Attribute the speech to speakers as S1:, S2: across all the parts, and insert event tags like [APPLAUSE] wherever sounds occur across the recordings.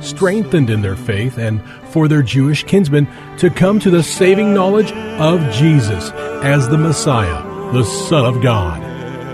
S1: strengthened in their faith and for their Jewish kinsmen to come to the saving knowledge of Jesus as the Messiah, the Son of God.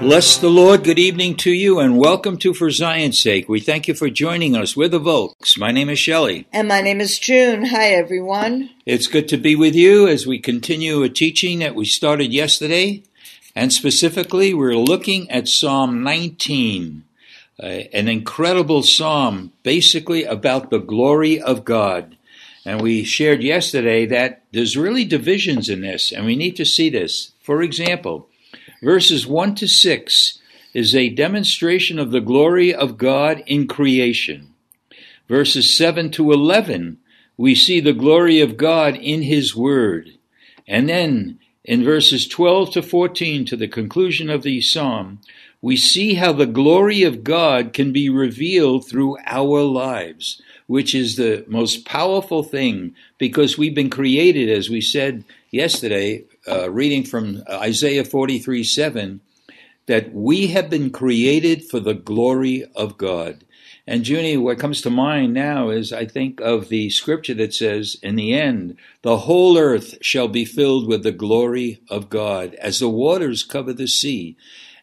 S2: Bless the Lord. Good evening to you and welcome to For Zion's Sake. We thank you for joining us. We're the Volks. My name is Shelley.
S3: And my name is June. Hi, everyone.
S2: It's good to be with you as we continue a teaching that we started yesterday. And specifically, we're looking at Psalm 19 uh, Uh, an incredible psalm basically about the glory of God. And we shared yesterday that there's really divisions in this, and we need to see this. For example, verses 1 to 6 is a demonstration of the glory of God in creation. Verses 7 to 11, we see the glory of God in His Word. And then in verses 12 to 14, to the conclusion of the psalm, we see how the glory of God can be revealed through our lives, which is the most powerful thing because we've been created, as we said yesterday, uh, reading from Isaiah 43 7, that we have been created for the glory of God. And Junie, what comes to mind now is I think of the scripture that says, in the end, the whole earth shall be filled with the glory of God as the waters cover the sea.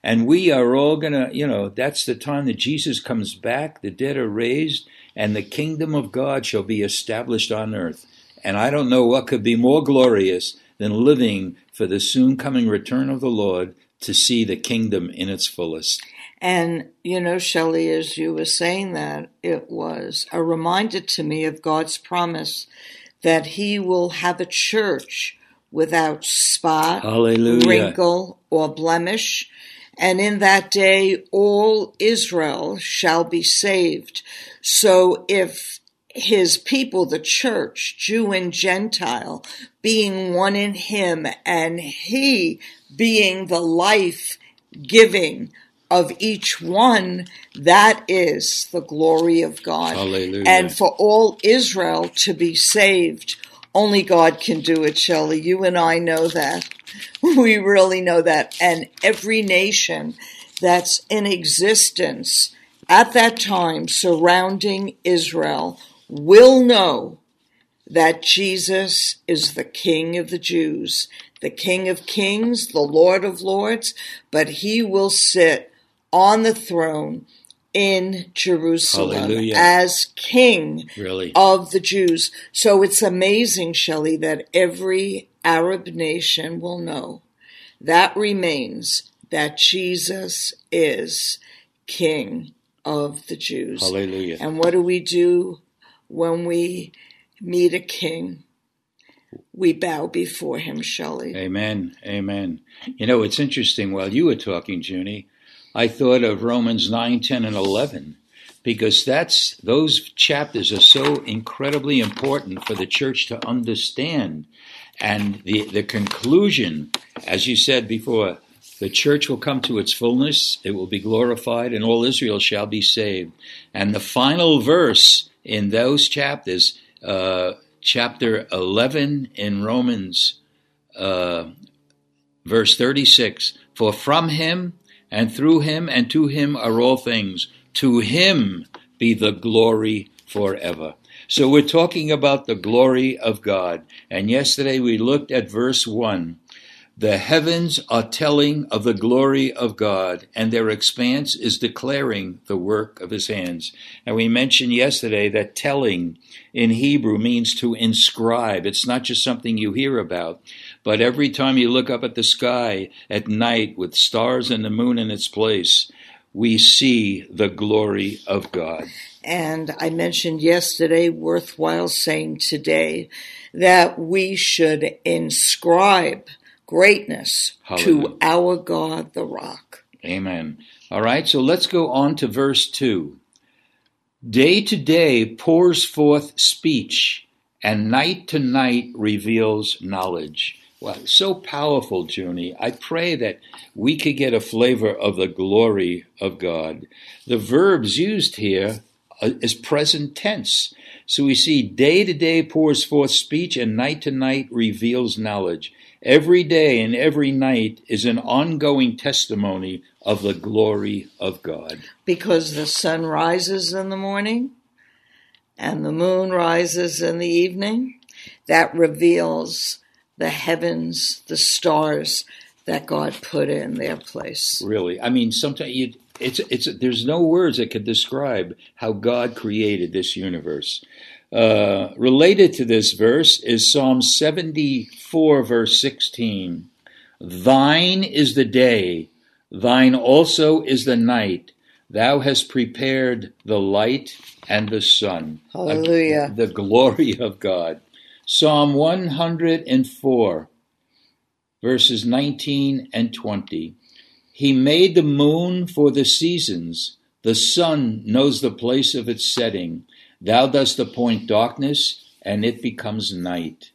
S2: And we are all going to, you know, that's the time that Jesus comes back, the dead are raised, and the kingdom of God shall be established on earth. And I don't know what could be more glorious than living for the soon coming return of the Lord to see the kingdom in its fullest.
S3: And, you know, Shelley, as you were saying that, it was a reminder to me of God's promise that He will have a church without spot,
S2: Hallelujah.
S3: wrinkle, or blemish and in that day all Israel shall be saved. So if his people, the church, Jew and Gentile, being one in him, and he being the life giving of each one, that is the glory of God.
S2: Hallelujah.
S3: And for all Israel to be saved, only God can do it, Shelley. You and I know that. [LAUGHS] We really know that. And every nation that's in existence at that time surrounding Israel will know that Jesus is the King of the Jews, the King of Kings, the Lord of Lords, but he will sit on the throne in Jerusalem
S2: Hallelujah.
S3: as King
S2: Really?
S3: of the Jews. So it's amazing, Shelley, that every Arab nation will know that remains that Jesus is King of the Jews.
S2: Hallelujah.
S3: And what do we do when we meet a king? We bow before him, Shelley.
S2: Amen. Amen. You know, it's interesting. While you were talking, Junie, I thought of Romans 9, 10, and 11 because that's those chapters are so incredibly important for the church to understand. And the, the conclusion, as you said before, the church will come to its fullness, it will be glorified, and all Israel shall be saved. And the final verse in those chapters, uh, chapter 11 in Romans, uh, verse 36 For from him, and through him, and to him are all things. To him be the glory forever. So we're talking about the glory of God. And yesterday we looked at verse 1 The heavens are telling of the glory of God, and their expanse is declaring the work of his hands. And we mentioned yesterday that telling in Hebrew means to inscribe. It's not just something you hear about, but every time you look up at the sky at night with stars and the moon in its place, we see the glory of God.
S3: And I mentioned yesterday, worthwhile saying today, that we should inscribe greatness
S2: Hallelujah.
S3: to our God, the rock.
S2: Amen. All right, so let's go on to verse 2. Day to day pours forth speech, and night to night reveals knowledge. Well, so powerful, Junie. I pray that we could get a flavor of the glory of God. The verbs used here Uh, is present tense. So we see day to day pours forth speech, and night to night reveals knowledge. Every day and every night is an ongoing testimony of the glory of God.
S3: Because the sun rises in the morning and the moon rises in the evening, that reveals the heavens, the stars that God put in their place.
S2: Really, I mean, sometimes you, it's it's there's no words that could describe how God created this universe. Uh, related to this verse is Psalm 74, verse 16. Thine is the day, thine also is the night. Thou hast prepared the light and the sun.
S3: Hallelujah.
S2: The glory of God. Psalm 104, verses 19 and 20. He made the moon for the seasons. The sun knows the place of its setting. Thou dost appoint darkness, and it becomes night.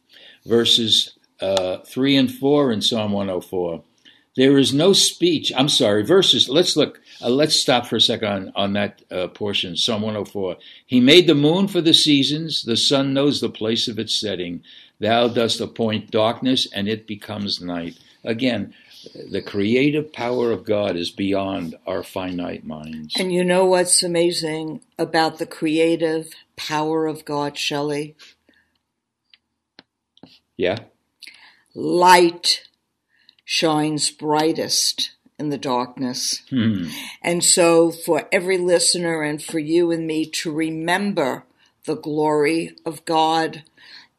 S2: Verses uh, 3 and 4 in Psalm 104. There is no speech. I'm sorry, verses. Let's look. Uh, let's stop for a second on, on that uh, portion. Psalm 104. He made the moon for the seasons. The sun knows the place of its setting. Thou dost appoint darkness, and it becomes night. Again, the creative power of God is beyond our finite minds.
S3: And you know what's amazing about the creative power of God, Shelley?
S2: Yeah?
S3: Light shines brightest in the darkness.
S2: Hmm.
S3: And so, for every listener and for you and me to remember the glory of God,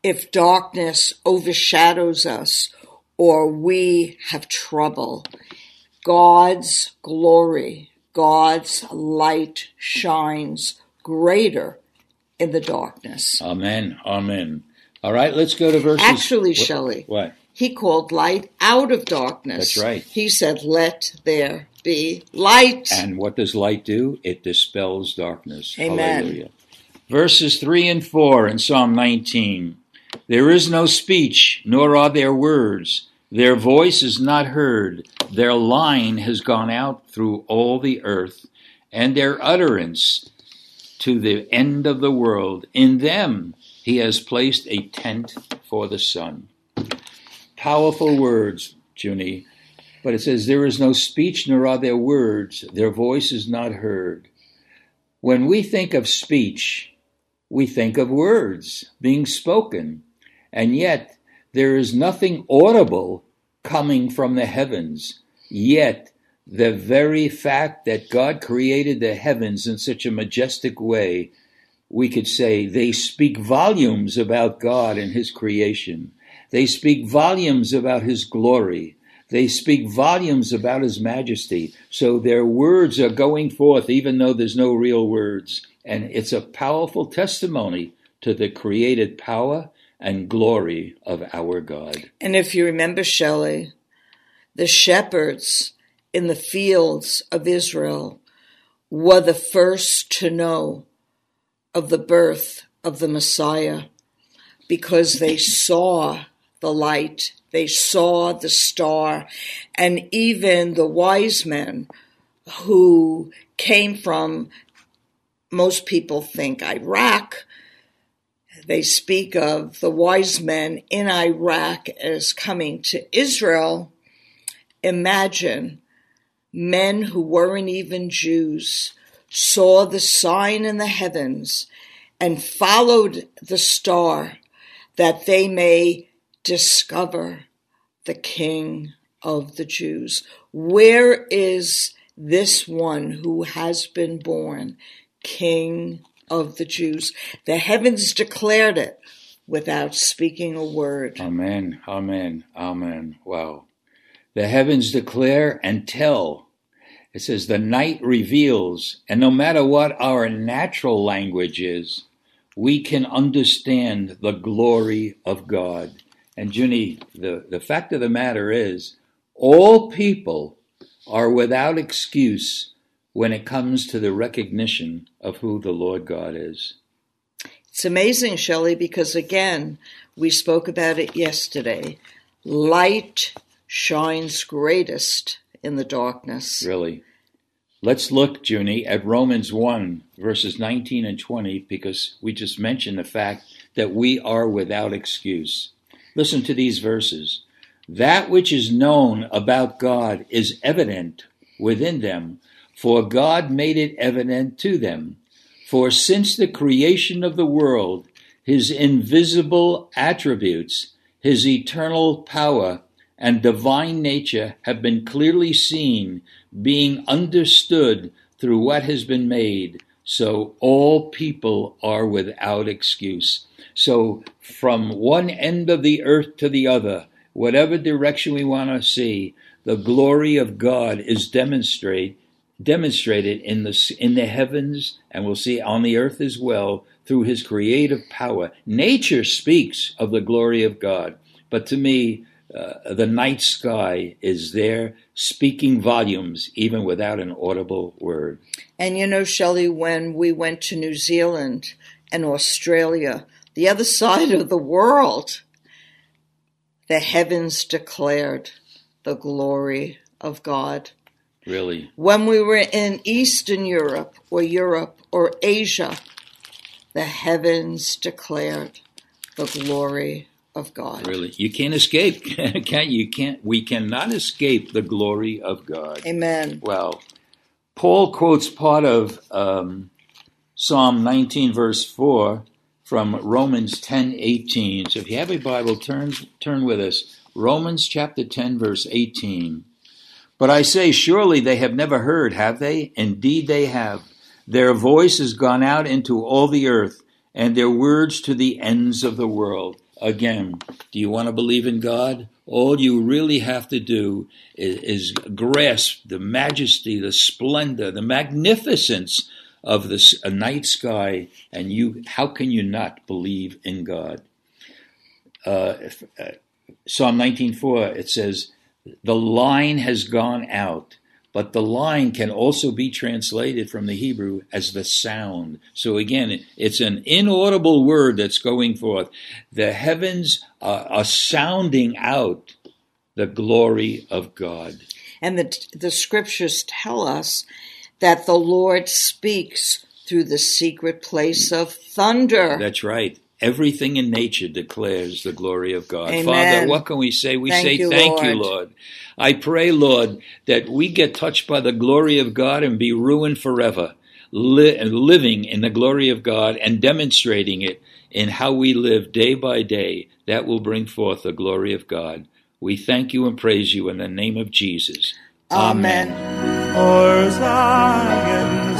S3: if darkness overshadows us or we have trouble, God's glory, God's light shines greater in the darkness.
S2: Amen. Amen. All right, let's go to verses.
S3: Actually,
S2: what,
S3: Shelley,
S2: What?
S3: he called light out of darkness.
S2: That's right.
S3: He said, Let there be light.
S2: And what does light do? It dispels darkness.
S3: Amen.
S2: Hallelujah. Verses 3 and 4 in Psalm 19. There is no speech, nor are there words. Their voice is not heard. Their line has gone out through all the earth, and their utterance to the end of the world. In them he has placed a tent for the sun. Powerful words, Junie. But it says, There is no speech, nor are there words. Their voice is not heard. When we think of speech, we think of words being spoken. And yet, there is nothing audible coming from the heavens. Yet, the very fact that God created the heavens in such a majestic way, we could say they speak volumes about God and His creation. They speak volumes about His glory. They speak volumes about His majesty. So their words are going forth, even though there's no real words. And it's a powerful testimony to the created power and glory of our God.
S3: And if you remember, Shelley, the shepherds in the fields of Israel were the first to know of the birth of the Messiah because they saw the light, they saw the star, and even the wise men who came from, most people think, Iraq. They speak of the wise men in Iraq as coming to Israel. Imagine men who weren't even Jews saw the sign in the heavens and followed the star that they may discover the King of the Jews. Where is this one who has been born, King of the Jews? The heavens declared it without speaking a word.
S2: Amen. Amen. Amen. Wow. The heavens declare and tell. It says the night reveals, and no matter what our natural language is, we can understand the glory of God. And Junie, the, the fact of the matter is, all people are without excuse when it comes to the recognition of who the Lord God is.
S3: It's amazing, Shelley, because again, we spoke about it yesterday. Light shines greatest in the darkness.
S2: Really. Let's look, Junie, at Romans 1, verses 19 and 20, because we just mentioned the fact that we are without excuse. Listen to these verses. That which is known about God is evident within them, for God made it evident to them. For since the creation of the world, his invisible attributes, his eternal power, and divine nature have been clearly seen, being understood through what has been made. So all people are without excuse. So from one end of the earth to the other, whatever direction we want to see, the glory of God is demonstrate, demonstrated in the, in the heavens, and we'll see on the earth as well through his creative power. Nature speaks of the glory of God, but to me, uh, the night sky is there speaking volumes even without an audible word.
S3: And you know, Shelley, when we went to New Zealand and Australia, the other side of the world, the heavens declared the glory of God.
S2: Really?
S3: When we were in Eastern Europe or Europe or Asia, the heavens declared the glory of God.
S2: Really, you can't escape. [LAUGHS] can't you? Can't we cannot escape the glory of God?
S3: Amen.
S2: Well, Paul quotes part of um, Psalm 19, verse four, from Romans 10, 18. So if you have a Bible, turn turn with us. Romans chapter 10, verse 18. But I say, surely they have never heard, have they? Indeed, they have. Their voice has gone out into all the earth, and their words to the ends of the world. Again, do you want to believe in God? All you really have to do is, is grasp the majesty, the splendor, the magnificence of the night sky, and you. How can you not believe in God? Uh, uh, Psalm 19:4 it says, "The line has gone out." But the line can also be translated from the Hebrew as the sound. So again, it's an inaudible word that's going forth. The heavens are, are sounding out the glory of God.
S3: And the, the scriptures tell us that the Lord speaks through the secret place of thunder.
S2: That's right. Everything in nature declares the glory of God.
S3: Amen.
S2: Father, what can we say? We
S3: Thank
S2: say
S3: you,
S2: thank
S3: Lord.
S2: you, Lord. I pray, Lord, that we get touched by the glory of God and be ruined forever, li- living in the glory of God and demonstrating it in how we live day by day. That will bring forth the glory of God. We thank you and praise you in the name of Jesus.
S3: Amen.
S4: For Zion's sake.